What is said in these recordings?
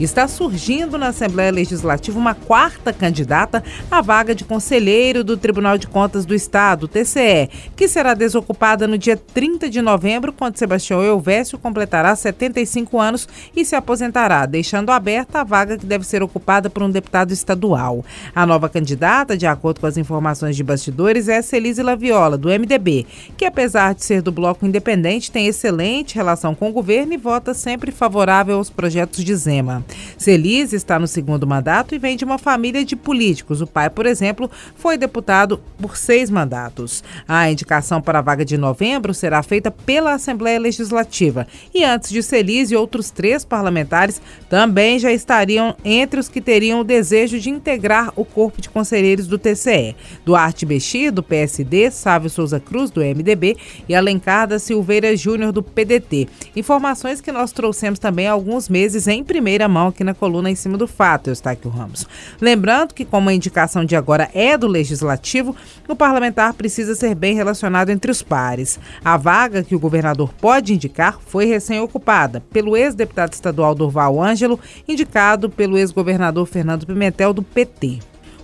Está surgindo na Assembleia Legislativa uma quarta candidata à vaga de conselheiro do Tribunal de Contas do Estado, TCE, que será desocupada no dia 30 de novembro, quando Sebastião Elvésio completará 75 anos e se aposentará, deixando aberta a vaga que deve ser ocupada por um deputado estadual. A nova candidata, de acordo com as informações de bastidores, é Celise Laviola, do MDB, que apesar de ser do bloco independente, tem excelente relação com o governo e vota sempre favorável aos projetos de Zema. Celise está no segundo mandato e vem de uma família de políticos. O pai, por exemplo, foi deputado por seis mandatos. A indicação para a vaga de novembro será feita pela Assembleia Legislativa. E antes de Celise, outros três parlamentares também já estariam entre os que teriam o desejo de integrar o corpo de conselheiros do TCE. Duarte Bexir, do PSD, Sávio Souza Cruz, do MDB e Alencar da Silveira Júnior, do PDT. Informações que nós trouxemos também há alguns meses em primeira mão aqui na coluna em cima do fato, Eustáquio Ramos. Lembrando que, como a indicação de agora é do Legislativo, o parlamentar precisa ser bem relacionado entre os pares. A vaga que o governador pode indicar foi recém-ocupada pelo ex-deputado estadual Durval Ângelo, indicado pelo ex-governador Fernando Pimentel, do PT.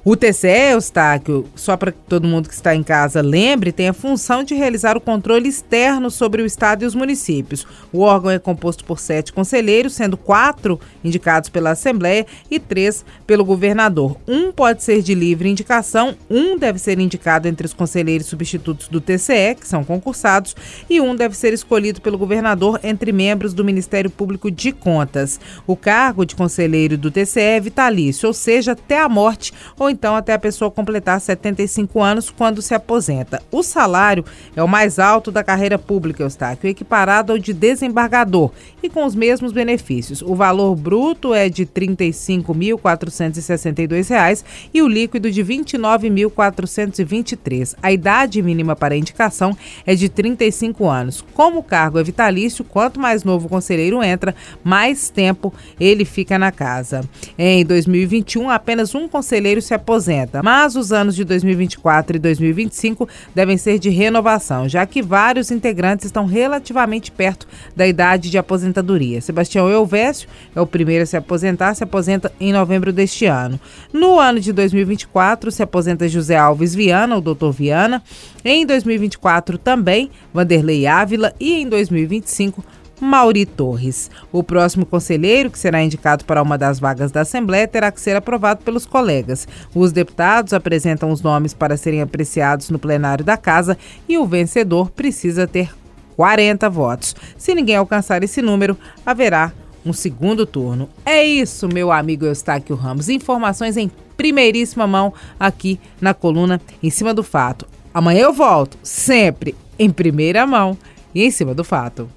O TCE, Eustáquio, só para que todo mundo que está em casa lembre, tem a função de realizar o controle externo sobre o Estado e os municípios. O órgão é composto por sete conselheiros, sendo quatro indicados pela Assembleia e três pelo governador. Um pode ser de livre indicação, um deve ser indicado entre os conselheiros substitutos do TCE, que são concursados, e um deve ser escolhido pelo governador entre membros do Ministério Público de Contas. O cargo de conselheiro do TCE é vitalício, ou seja, até a morte ou então até a pessoa completar 75 anos quando se aposenta. O salário é o mais alto da carreira pública, Eustáquio, equiparado ao de desembargador e com os mesmos benefícios. O valor bruto é de R$ 35.462 e o líquido de R$ 29.423. A idade mínima para indicação é de 35 anos. Como o cargo é vitalício, quanto mais novo o conselheiro entra, mais tempo ele fica na casa. Em 2021, apenas um conselheiro se aposenta, mas os anos de 2024 e 2025 devem ser de renovação, já que vários integrantes estão relativamente perto da idade de aposentadoria. Sebastião Elvésio é o primeiro a se aposentar, se aposenta em novembro deste ano. No ano de 2024, se aposenta José Alves Viana, o doutor Viana. Em 2024 também, Vanderlei Ávila e em 2025 Mauri Torres. O próximo conselheiro, que será indicado para uma das vagas da Assembleia, terá que ser aprovado pelos colegas. Os deputados apresentam os nomes para serem apreciados no plenário da Casa e o vencedor precisa ter 40 votos. Se ninguém alcançar esse número, haverá um segundo turno. É isso, meu amigo Eustáquio Ramos. Informações em primeiríssima mão aqui na coluna Em Cima do Fato. Amanhã eu volto, sempre em primeira mão e em cima do fato.